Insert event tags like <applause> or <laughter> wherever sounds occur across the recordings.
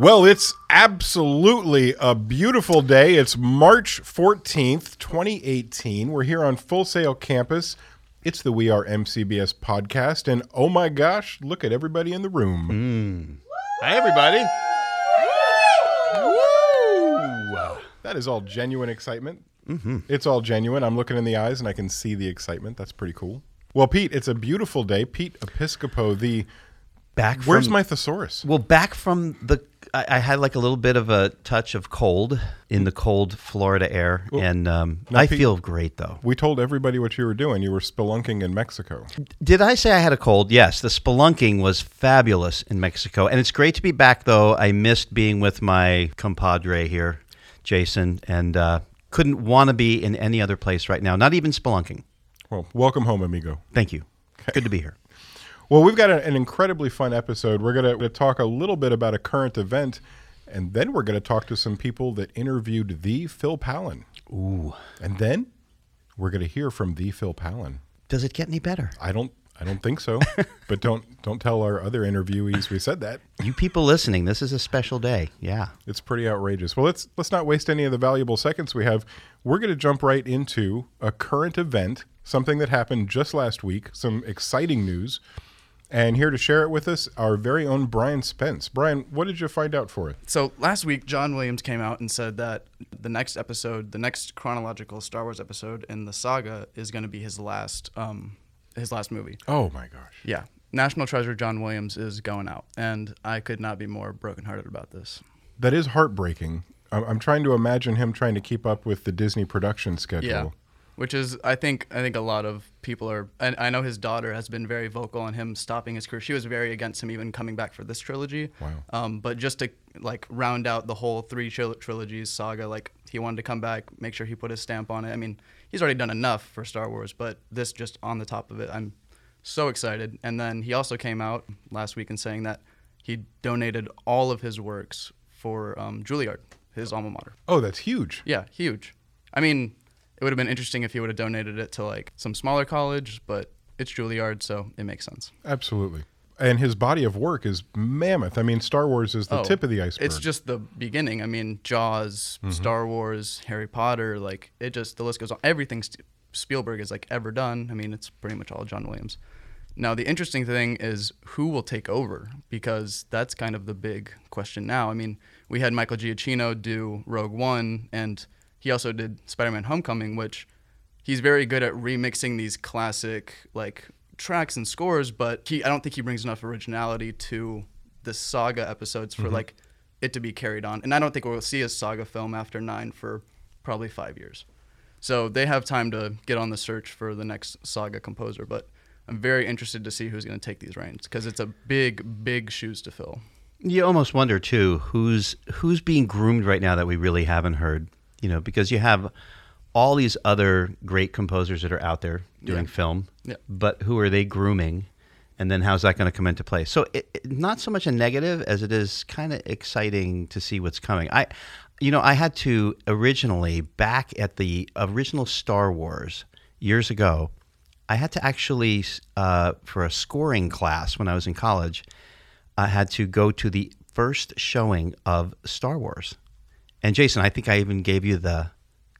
Well, it's absolutely a beautiful day. It's March 14th, 2018. We're here on Full Sail Campus. It's the We Are MCBS podcast. And oh my gosh, look at everybody in the room. Hi, everybody. That is all genuine excitement. Mm-hmm. It's all genuine. I'm looking in the eyes and I can see the excitement. That's pretty cool. Well, Pete, it's a beautiful day. Pete Episcopo, the. Back Where's from, my thesaurus? Well, back from the, I, I had like a little bit of a touch of cold in the cold Florida air, and um, I Pete- feel great though. We told everybody what you were doing. You were spelunking in Mexico. Did I say I had a cold? Yes, the spelunking was fabulous in Mexico, and it's great to be back. Though I missed being with my compadre here, Jason, and uh, couldn't want to be in any other place right now. Not even spelunking. Well, welcome home, amigo. Thank you. Good to be here. Well, we've got an incredibly fun episode. We're going to talk a little bit about a current event, and then we're going to talk to some people that interviewed the Phil Pallen. Ooh, And then we're going to hear from the Phil Pallen. does it get any better? I don't I don't think so, <laughs> but don't don't tell our other interviewees we said that. You people listening, this is a special day. Yeah. It's pretty outrageous. Well, let's let's not waste any of the valuable seconds we have. We're going to jump right into a current event, something that happened just last week, some exciting news. And here to share it with us, our very own Brian Spence. Brian, what did you find out for it? So last week, John Williams came out and said that the next episode, the next chronological Star Wars episode in the saga, is going to be his last, um, his last movie. Oh my gosh. Yeah, National Treasure John Williams is going out, and I could not be more brokenhearted about this. That is heartbreaking. I'm, I'm trying to imagine him trying to keep up with the Disney production schedule. Yeah, which is I think I think a lot of people are, and I know his daughter has been very vocal on him stopping his career. She was very against him even coming back for this trilogy. Wow. Um, but just to like round out the whole three tril- trilogies saga, like he wanted to come back, make sure he put his stamp on it. I mean, he's already done enough for Star Wars, but this just on the top of it, I'm so excited. And then he also came out last week and saying that he donated all of his works for um, Juilliard, his alma mater. Oh, that's huge. Yeah, huge. I mean, it would have been interesting if he would have donated it to like some smaller college, but it's Juilliard, so it makes sense. Absolutely. And his body of work is mammoth. I mean, Star Wars is the Oh, tip of the iceberg. It's just the beginning. I mean, Jaws, mm-hmm. Star Wars, Harry Potter, like it just the list goes on. Everything Spielberg has like ever done. I mean, it's pretty much all John Williams. Now, the interesting thing is who will take over because that's kind of the big question now. I mean, we had Michael Giacchino do Rogue One, and he also did Spider-Man: Homecoming, which he's very good at remixing these classic like tracks and scores, but he I don't think he brings enough originality to the saga episodes for mm-hmm. like it to be carried on. And I don't think we'll see a saga film after 9 for probably 5 years. So they have time to get on the search for the next saga composer, but I'm very interested to see who's going to take these reins because it's a big big shoes to fill. You almost wonder too who's who's being groomed right now that we really haven't heard. You know, because you have all these other great composers that are out there doing Yeah. film, Yeah. but who are they grooming? And then how's that going to come into play? So, it, it- not so much a negative as it is kind of exciting to see what's coming. I, you know, I had to originally back at the original Star Wars years ago. I had to actually uh, for a scoring class when I was in college. I had to go to the first showing of Star Wars. And Jason, I think I even gave you the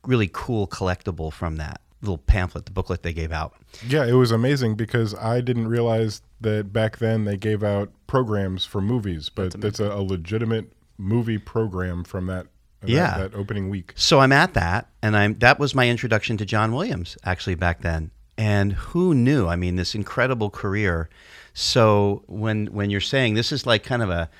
really cool collectible from that little pamphlet, the booklet they gave out. Yeah, it was amazing because I didn't realize that back then they gave out programs for movies, but that's, a, a legitimate movie program from that that, Yeah. that opening week. So I'm at that, and I'm that was my introduction to John Williams actually back then. And who knew? I mean, this incredible career. So when when you're saying this is like kind of a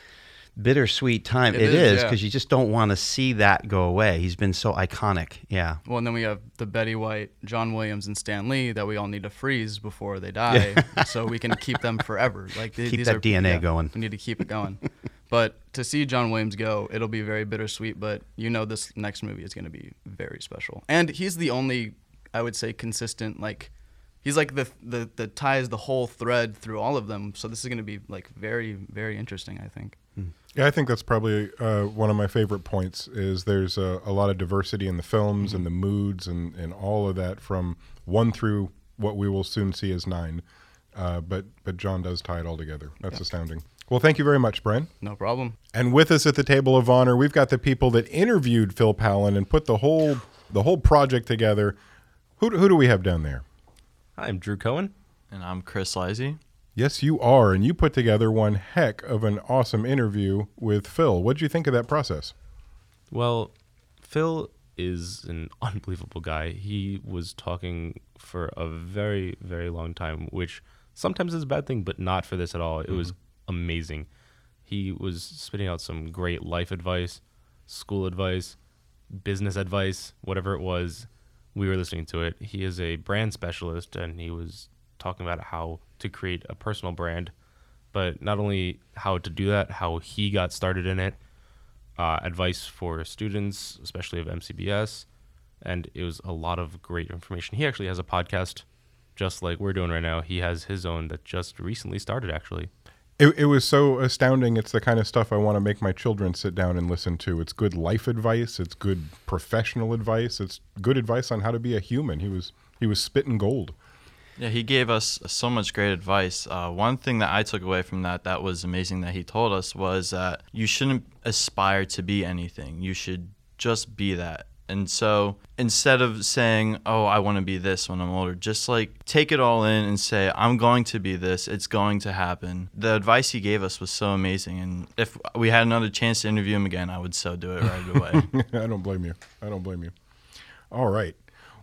bittersweet time, It it is, is yeah. because you just don't want to see that go away. He's been so iconic. Yeah. Well, and then we have the Betty White, John Williams, and Stan Lee that we all need to freeze before they die, <laughs> so we can keep them forever. Like th- Keep these that are, DNA going. We need to keep it going. but to see John Williams go, it'll be very bittersweet. But you know, this next movie is going to be very special, and he's the only, I would say, consistent like. He's like the, the the ties the whole thread through all of them. So this is going to be like very very interesting. I think. Yeah, I think that's probably uh, one of my favorite points. Is there's a, a lot of diversity in the films and the moods and, and all of that from one through what we will soon see as nine. Uh, but but John does tie it all together. That's astounding. Well, thank you very much, Brian. No problem. And with us at the table of honor, we've got the people that interviewed Phil Pallen and put the whole the whole project together. Who, who do we have down there? I'm Drew Cohen. And I'm Chris Lizey. Yes, you are, and you put together one heck of an awesome interview with Phil. What did you think of that process? Well, Phil is an <laughs> unbelievable guy. He was talking for a very, very long time, which sometimes is a bad thing, but not for this at all. It mm-hmm. was amazing. He was spitting out some great life advice, school advice, business advice, whatever it was. We were listening to it. He is a brand specialist, and he was talking about how to create a personal brand, but not only how to do that, how he got started in it, uh, advice for students, especially of MCBS, and it was a lot of great information. He actually has a podcast, just like we're doing right now. He has his own that just recently started, actually. It, it was so astounding. It's the kind of stuff I want to make my children sit down and listen to. It's good life advice. It's good professional advice. It's good advice on how to be a human. He was he was spitting gold. Yeah, he gave us so much great advice. Uh, one thing that I took away from that that was amazing that he told us was that you shouldn't aspire to be anything. You should just be that. And so instead of saying, oh, I want to be this when I'm older, just like take it all in and say, I'm going to be this. It's going to happen. The advice he gave us was so amazing. And if we had another chance to interview him again, I would so do it right away. <laughs> I don't blame you. I don't blame you. All right.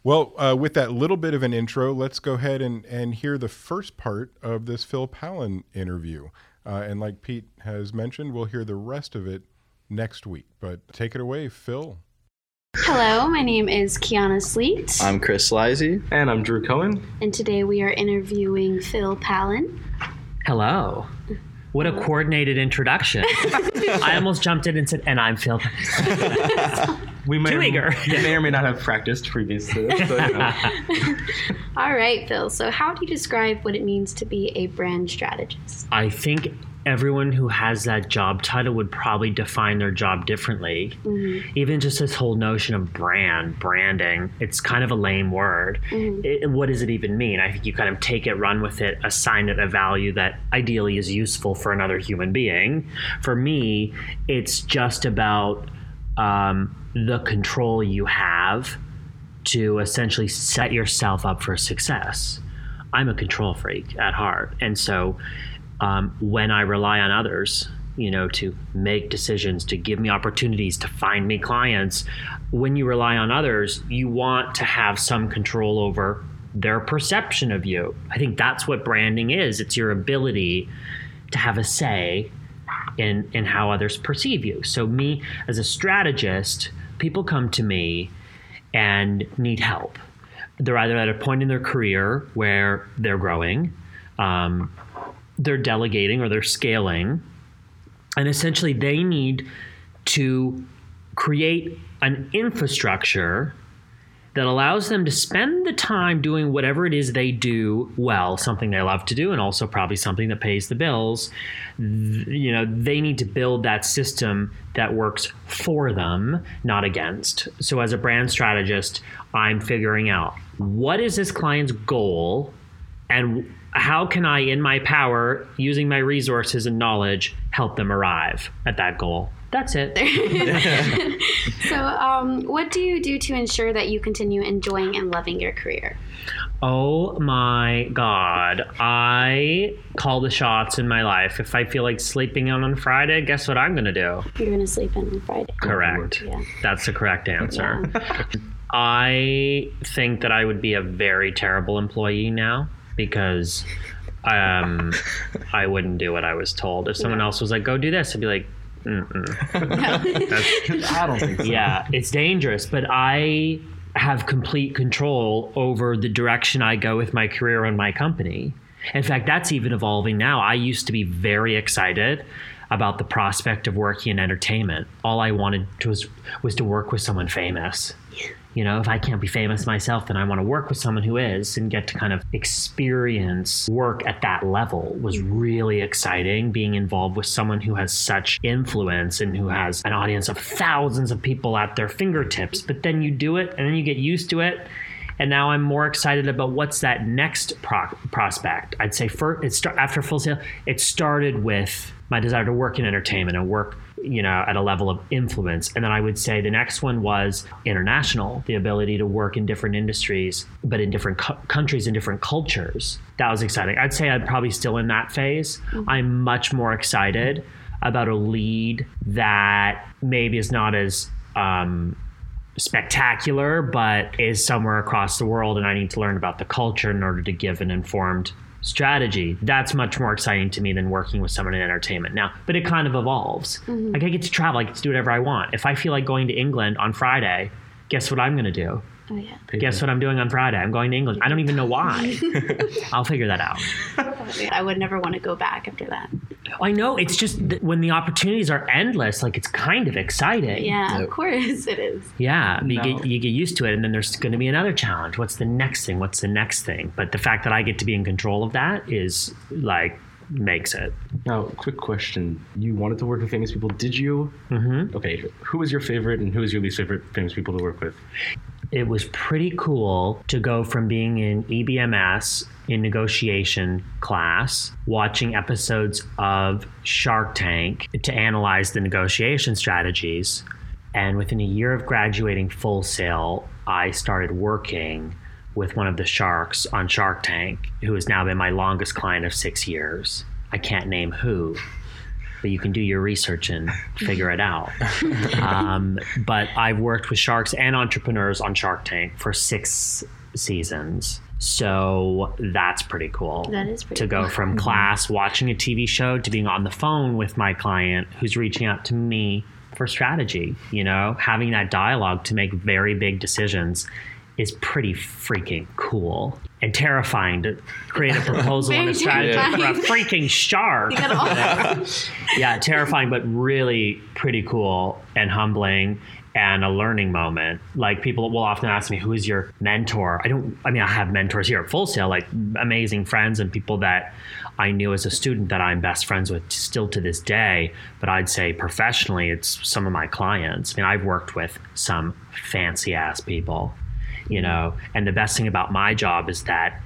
Well, uh, with that little bit of an intro, let's go ahead and, and hear the first part of this Phil Pallen interview. Uh, and like Pete has mentioned, we'll hear the rest of it next week. But take it away, Phil. Hello, my name is Kiana Sleet. I'm Chris Lizey. And I'm Drew Cohen. And today we are interviewing Phil Pallen. Hello. What a coordinated introduction. <laughs> I almost jumped in and said, and I'm Phil. <laughs> we may, Too eager. may or may not have practiced previously. to. But, you know. <laughs> All right, Phil. So, how do you describe what it means to be a brand strategist? I think everyone who has that job title would probably define their job differently. Mm-hmm. Even just this whole notion of brand, branding, it's kind of a lame word. Mm-hmm. It, what does it even mean? I think you kind of take it, run with it, assign it a value that ideally is useful for another human being. For me, it's just about um, the control you have to essentially set yourself up for success. I'm a control freak at heart. And so um, when I rely on others, you know, to make decisions, to give me opportunities, to find me clients. When you rely on others, you want to have some control over their perception of you. I think that's what branding is. It's your ability to have a say in in how others perceive you. So me as a strategist, people come to me and need help. They're either at a point in their career where they're growing, um, they're delegating or they're scaling. And essentially, they need to create an infrastructure that allows them to spend the time doing whatever it is they do well, something they love to do, and also probably something that pays the bills. You know, they need to build that system that works for them, not against. So, as a brand strategist, I'm figuring out what is this client's goal and how can I, in my power, using my resources and knowledge, help them arrive at that goal? That's it. <laughs> <laughs> so, um, what do you do to ensure that you continue enjoying and loving your career? Oh my God. I call the shots in my life. If I feel like sleeping in on Friday, guess what I'm going to do? You're going to sleep in on Friday. Correct. Yeah. That's the correct answer. Yeah. I think that I would be a very terrible employee now because um, I wouldn't do what I was told. If someone else was like, "Go do this," I'd be like, <laughs> I don't think so. Yeah, it's dangerous, but I have complete control over the direction I go with my career and my company. In fact, that's even evolving now. I used to be very excited about the prospect of working in entertainment. All I wanted to was was to work with someone famous you know, if I can't be famous myself, then I want to work with someone who is and get to kind of experience work at that level was really exciting. Being involved with someone who has such influence and who has an audience of thousands of people at their fingertips. But then you do it and then you get used to it and now I'm more excited about what's that next pro- prospect. I'd say first, it start, after Full Sail, it started with my desire to work in entertainment and work you know at a level of influence. And then i would say the next one was international the ability to work in different industries but in different countries and different cultures. That was exciting. I'd say i'm probably still in that phase. I'm much more excited about a lead that maybe is not as um, spectacular, but is somewhere across the world, and I need to learn about the culture in order to give an informed strategy. That's much more exciting to me than working with someone in entertainment now. But it kind of evolves. Mm-hmm. Like I get to travel, I get to do whatever I want. If I feel like going to England on Friday, guess what I'm going to do? Oh yeah. Guess what I'm doing on Friday? I'm going to England. I don't even know why. <laughs> I'll figure that out. I would never want to go back after that. I know it's just that when the opportunities are endless, like it's kind of exciting. Yeah, of course it is. Yeah, you, get, you get used to it, and then there's going to be another challenge. What's the next thing? What's the next thing? But the fact that I get to be in control of that is like makes it. Now, quick question: You wanted to work with famous people, did you? Mm-hmm. Okay, who is your favorite and who is your least favorite famous people to work with? It was pretty cool to go from being in EBMS in negotiation class, watching episodes of Shark Tank to analyze the negotiation strategies. And within a year of graduating full sail, I started working with one of the sharks on Shark Tank, who has now been my longest client of six years. I can't name who, but you can do your research and figure it out. um, but I've worked with sharks and entrepreneurs on Shark Tank for six seasons. So that's pretty cool. That is pretty to go cool. from class watching a TV show to being on the phone with my client who's reaching out to me for strategy. You know, having that dialogue to make very big decisions is pretty freaking cool and terrifying to create a proposal and a strategy for a freaking shark. <laughs> <laughs> Yeah, terrifying, but really pretty cool and humbling and a learning moment. Like people will often ask me, "Who is your mentor?" I don't. I mean, I have mentors here at Full Sail, like amazing friends and people that I knew as a student that I'm best friends with still to this day. But I'd say professionally, it's some of my clients. I mean, I've worked with some fancy ass people, you know. And the best thing about my job is that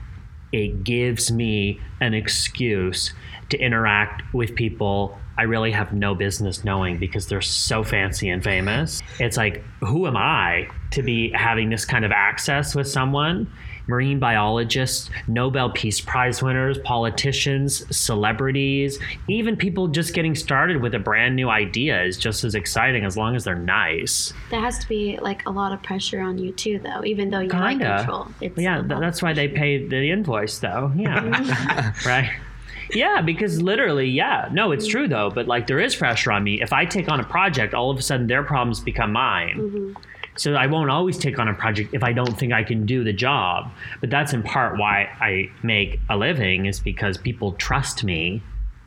it gives me an excuse to interact with people I really have no business knowing because they're so fancy and famous. It's like, who am I to be having this kind of access with someone? Marine biologists, Nobel Peace Prize winners, politicians, celebrities, even people just getting started with a brand new idea is just as exciting as long as they're nice. there has to be like a lot of pressure on you too, though. Even though you Kinda. like control, it's yeah, that's why they pay the invoice, though. <laughs> Yeah, <laughs> right. Yeah, because literally, yeah, no, it's true though. But like, there is pressure on me. If I take on a project, all of a sudden their problems become mine. Mm-hmm. So I won't always take on a project if I don't think I can do the job. But that's in part why I make a living is because people trust me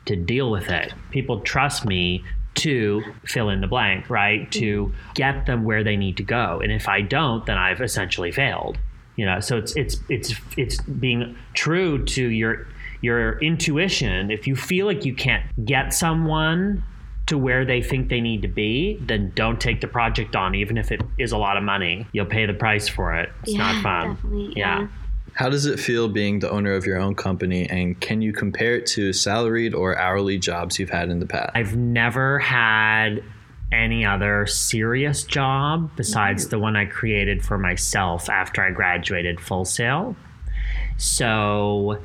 to deal with it. People trust me to fill in the blank, right? To mm-hmm. get them where they need to go. And if I don't, then I've essentially failed. You know, so it's it's it's it's being true to your your intuition. If you feel like you can't get someone to where they think they need to be, then don't take the project on, even if it is a lot of money. You'll pay the price for it. It's Yeah, not fun. yeah. yeah. How does it feel being the owner of your own company, and can you compare it to salaried or hourly jobs you've had in the past? I've never had any other serious job besides the one I created for myself after I graduated full sail. So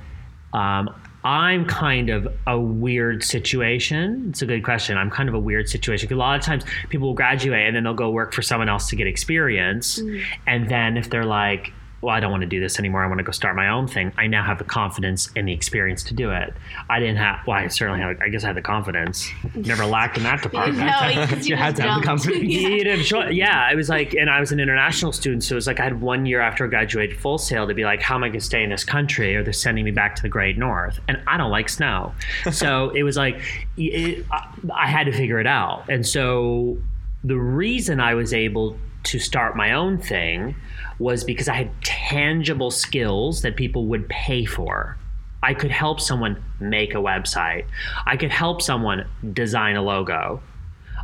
um, I'm kind of a weird situation. It's a good question. I'm kind of a weird situation because a lot of times people will graduate and then they'll go work for someone else to get experience. Mm. And then if they're like, well, I don't want to do this anymore. I want to go start my own thing. I now have the confidence and the experience to do it. I didn't have, well, I certainly had, I guess I had the confidence. Never lacked in that <laughs> department. No, you, <laughs> You had to have the confidence. <laughs> Yeah. Yeah, I was like, and I was an international student, so it was like I had one year after I graduated full sail to be like, how am I going to stay in this country, or they're sending me back to the Great North, and I don't like snow, so it was like, it, I, I had to figure it out, and so the reason I was able to start my own thing was because I had tangible skills that people would pay for. I could help someone make a website. I could help someone design a logo.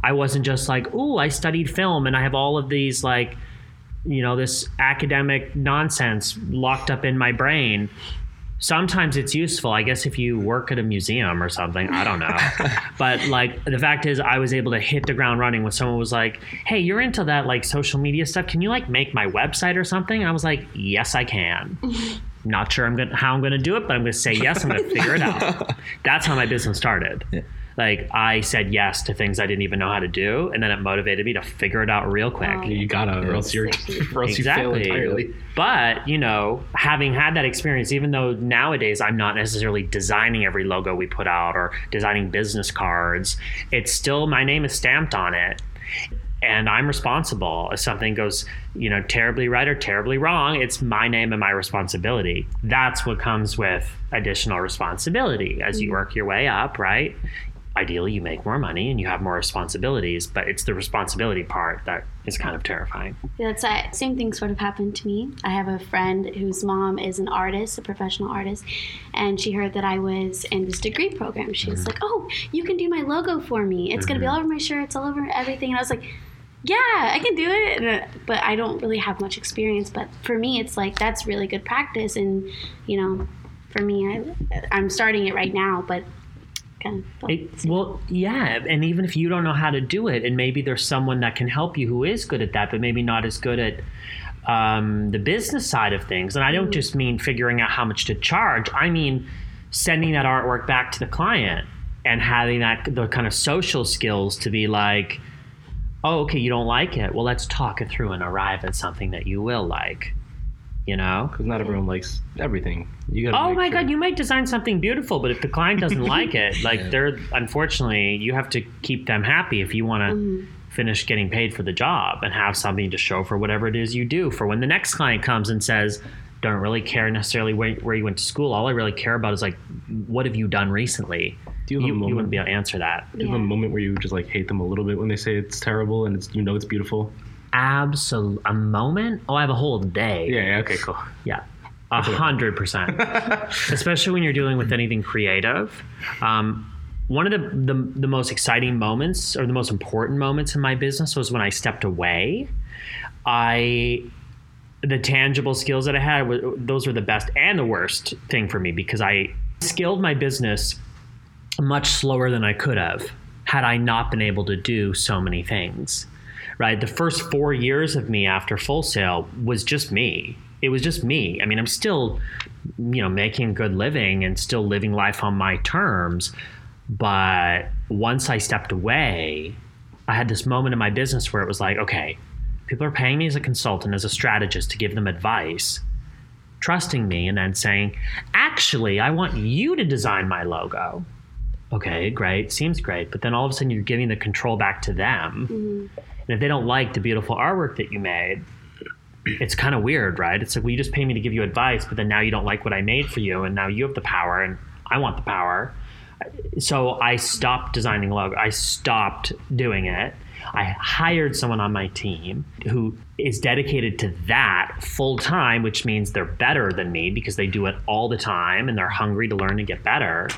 I wasn't just like, "Ooh, I studied film and I have all of these like you know, this academic nonsense locked up in my brain. Sometimes it's useful. I guess if you work at a museum or something, I don't know. <laughs> but like the fact is I was able to hit the ground running when someone was like, "Hey, you're into that like social media stuff. Can you like make my website or something?" I was like, "Yes, I can." <laughs> Not sure I'm gonna how I'm gonna do it, but I'm gonna say yes. I'm gonna figure it out. <laughs> That's how my business started. Like I said yes to things I didn't even know how to do, and then it motivated me to figure it out real quick. Wow. You gotta, or else you're, <laughs> or else you fail entirely. But, you know, having had that experience, even though nowadays I'm not necessarily designing every logo we put out or designing business cards, it's still my name is stamped on it. And I'm responsible. If something goes, you know, terribly right or terribly wrong, it's my name and my responsibility. That's what comes with additional responsibility as you mm-hmm. work your way up, right? Ideally, you make more money and you have more responsibilities, but it's the responsibility part that is kind of terrifying. Yeah, That's that same thing sort of happened to me. I have a friend whose mom is an artist, a professional artist, and she heard that I was in this degree program. She was like, "Oh, you can do my logo for me. It's gonna be all over my shirts, all over everything." And I was like, "Yeah, I can do it." Uh, But I don't really have much experience. But for me, it's like that's really good practice, and you know, for me, I, I'm starting it right now, but kind of. It, well, yeah, and even if you don't know how to do it, and maybe there's someone that can help you who is good at that, but maybe not as good at um, the business side of things. And I don't just mean figuring out how much to charge. I mean sending that artwork back to the client and having that the kind of social skills to be like, oh, okay, you don't like it. Well, let's talk it through and arrive at something that you will like. You know. Because not everyone likes everything. You gotta Oh my sure- god, you might design something beautiful, but if the client doesn't <laughs> like it, like they're unfortunately you have to keep them happy if you want to mm-hmm. finish getting paid for the job and have something to show for whatever it is you do. For when the next client comes and says, "Don't really care necessarily where, where you went to school. All I really care about is like, what have you done recently?" Do you have a you, you moment- wouldn't be able to answer that. Do you have a moment where you just like hate them a little bit when they say it's terrible and it's you know it's beautiful? Absolute a moment. Oh, I have a whole day. Yeah. yeah okay. Cool. Yeah, a hundred percent. <laughs> Especially when you're dealing with anything creative. Um, one of the, the the most exciting moments, or the most important moments in my business, was when I stepped away. I the tangible skills that I had, those were the best and the worst thing for me because I scaled my business much slower than I could have had I not been able to do so many things. Right, the first four years of me after Full Sail was just me. It was just me. I mean, I'm still, you know, making a good living and still living life on my terms. But once I stepped away, I had this moment in my business where it was like, okay, people are paying me as a consultant, as a strategist to give them advice, trusting me, and then saying, actually, I want you to design my logo. Okay, great. Seems great. But then all of a sudden you're giving the control back to them. Mm-hmm. And if they don't like the beautiful artwork that you made, it's kind of weird, right? It's like, well, you just pay me to give you advice, but then now you don't like what I made for you, and now you have the power, and I want the power. So I stopped designing logo. I stopped doing it. I hired someone on my team who is dedicated to that full time, which means they're better than me because they do it all the time and they're hungry to learn and get better.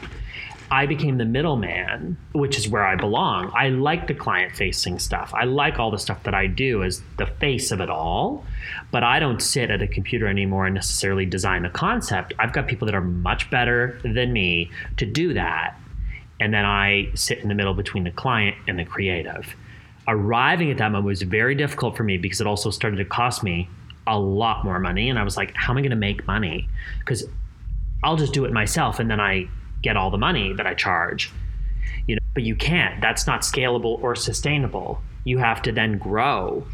I became the middleman, which is where I belong. I like the client facing stuff. I like all the stuff that I do as the face of it all, but I don't sit at a computer anymore and necessarily design a concept. I've got people that are much better than me to do that. And then I sit in the middle between the client and the creative. Arriving at that moment was very difficult for me because it also started to cost me a lot more money. And I was like, how am I going to make money? Because I'll just do it myself and then I get all the money that I charge. You know, but you can't. That's not scalable or sustainable. You have to then grow,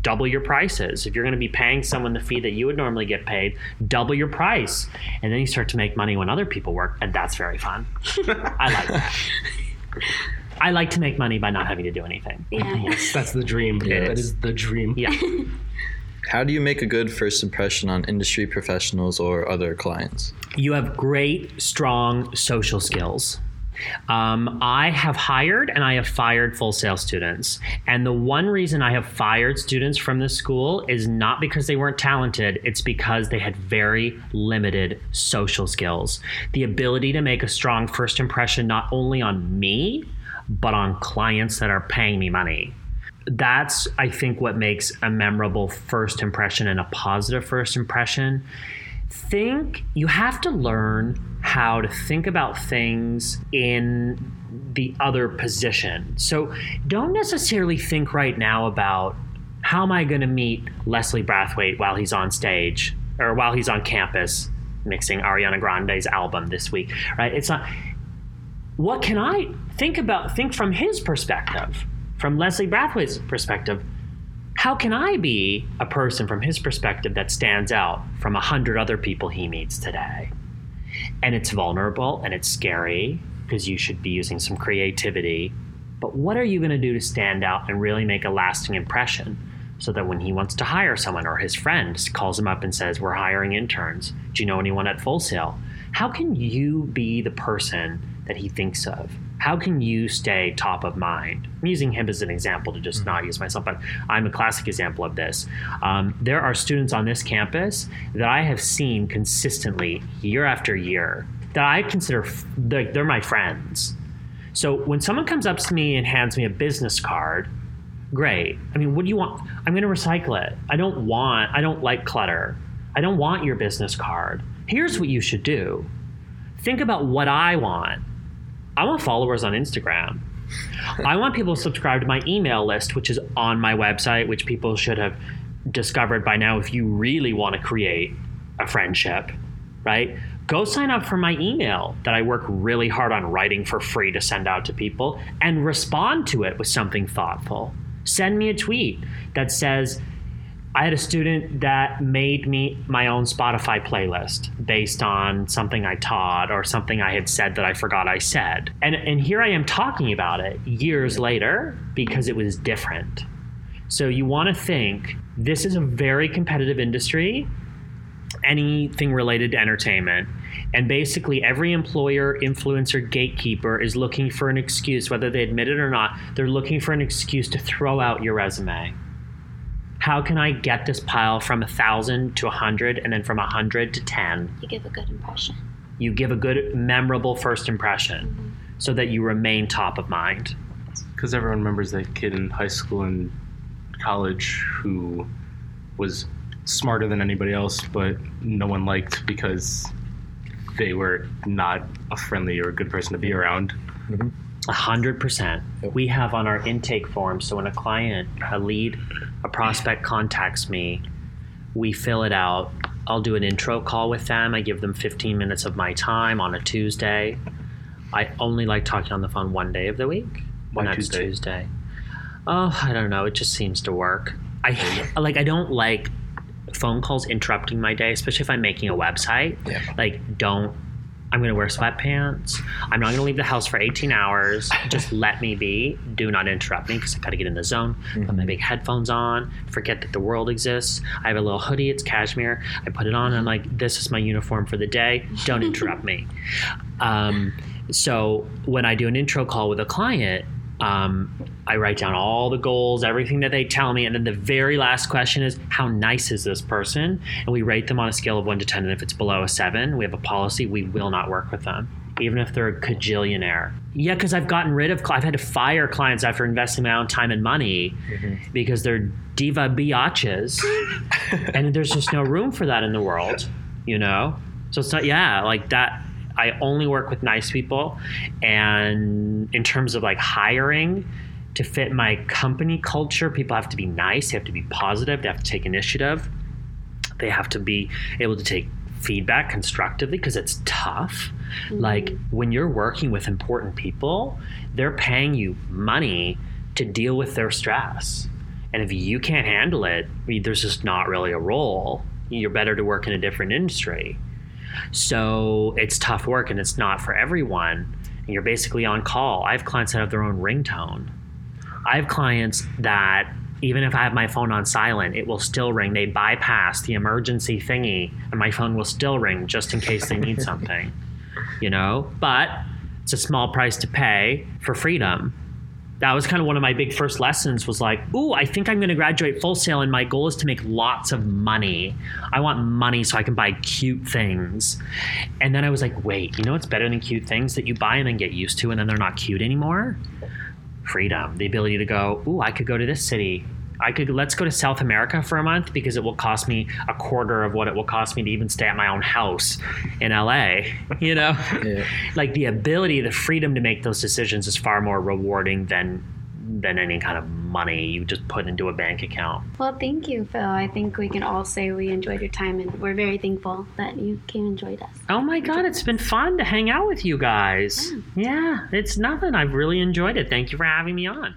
double your prices. If you're going to be paying someone the fee that you would normally get paid, double your price. And then you start to make money when other people work, and that's very fun. <laughs> I like that. I like to make money by not having to do anything. Yeah. That's the dream. It that is. is the dream. Yeah. <laughs> How do you make a good first impression on industry professionals or other clients? you have great, strong social skills. Um, I have hired and I have fired Full Sail's students. And the one reason I have fired students from this school is not because they weren't talented, it's because they had very limited social skills. The ability to make a strong first impression, not only on me, but on clients that are paying me money. That's I think what makes a memorable first impression and a positive first impression. Think you have to learn how to think about things in the other position. So don't necessarily think right now about how am I going to meet Leslie Brathwaite while he's on stage or while he's on campus mixing Ariana Grande's album this week, right? It's not what can I think about think from his perspective, from Leslie Brathwaite's perspective? How can I be a person from his perspective that stands out from a hundred other people he meets today? And it's vulnerable and it's scary because you should be using some creativity. But what are you going to do to stand out and really make a lasting impression? so that when he wants to hire someone or his friend calls him up and says, We're hiring interns. Do you know anyone at Full Sail? How can you be the person that he thinks of? How can you stay top of mind? I'm using him as an example to just mm-hmm. not use myself, but I'm a classic example of this. Um, there are students on this campus that I have seen consistently year after year that I consider they're my friends. So when someone comes up to me and hands me a business card, great. I mean, what do you want? I'm going to recycle it. I don't want, I don't like clutter. I don't want your business card. Here's what you should do think about what I want. I want followers on Instagram. I want people to subscribe to my email list, which is on my website, which people should have discovered by now if you really want to create a friendship, right? Go sign up for my email that I work really hard on writing for free to send out to people and respond to it with something thoughtful send me a tweet that says, I had a student that made me my own Spotify playlist based on something I taught or something I had said that I forgot I said. And and here I am talking about it years later because it was different. So you want to think this is a very competitive industry, anything related to entertainment. And basically, every employer, influencer, gatekeeper is looking for an excuse, whether they admit it or not, they're looking for an excuse to throw out your resume. How can I get this pile from a 1,000 to a 100 and then from a 100 to 10? You give a good impression. You give a good, memorable first impression mm-hmm. so that you remain top of mind. Because everyone remembers that kid in high school and college who was smarter than anybody else, but no one liked because they were not a friendly or a good person to be around. Mm-hmm. A hundred percent. We have on our intake form. So when a client, a lead, a prospect contacts me, we fill it out. I'll do an intro call with them. I give them 15 minutes of my time on a Tuesday. I only like talking on the phone one day of the week. Why and Tuesday? Tuesday. Oh, I don't know. It just seems to work. I <laughs> like. I don't like phone calls interrupting my day, especially if I'm making a website. Yeah. Like, don't. I'm going to wear sweatpants. I'm not going to leave the house for 18 hours. <laughs> Just let me be. Do not interrupt me because I got to get in the zone. Mm-hmm. Put my big headphones on. Forget that the world exists. I have a little hoodie. It's cashmere. I put it on. And I'm like, this is my uniform for the day. Don't <laughs> interrupt me. Um, so when I do an intro call with a client, um, I write down all the goals, everything that they tell me, and then the very last question is, "How nice is this person?" And we rate them on a scale of one to ten. And if it's below a seven, we have a policy: we will not work with them, even if they're a cajillionaire. Yeah, because I've gotten rid of, I've had to fire clients after investing my own time and money mm-hmm. because they're diva biatches, <laughs> and there's just no room for that in the world, you know. So it's not, yeah, like that I only work with nice people. And in terms of like hiring, to fit my company culture, people have to be nice, they have to be positive, they have to take initiative, they have to be able to take feedback constructively because it's tough. Mm-hmm. Like when you're working with important people, they're paying you money to deal with their stress. And if you can't handle it, I mean, there's just not really a role. You're better to work in a different industry. So it's tough work and it's not for everyone. And you're basically on call. I have clients that have their own ringtone. I have clients that even if I have my phone on silent, it will still ring. They bypass the emergency thingy and my phone will still ring just in case they need something. You know? But it's a small price to pay for freedom that was kind of one of my big first lessons was like, ooh, I think I'm going to graduate Full Sail and my goal is to make lots of money. I want money so I can buy cute things. And then I was like, wait, you know what's better than cute things that you buy and then get used to and then they're not cute anymore? freedom, the ability to go, ooh, I could go to this city. I could let's go to South America for a month because it will cost me a quarter of what it will cost me to even stay at my own house in LA. You know, <laughs> Yeah. like the ability, the freedom to make those decisions is far more rewarding than than any kind of money you just put into a bank account. Well, thank you, Phil. I think we can all say we enjoyed your time, and we're very thankful that you came and joined us. Oh my god, it's been fun to hang out with you guys. Yeah, it's nothing. I've really enjoyed it. Thank you for having me on.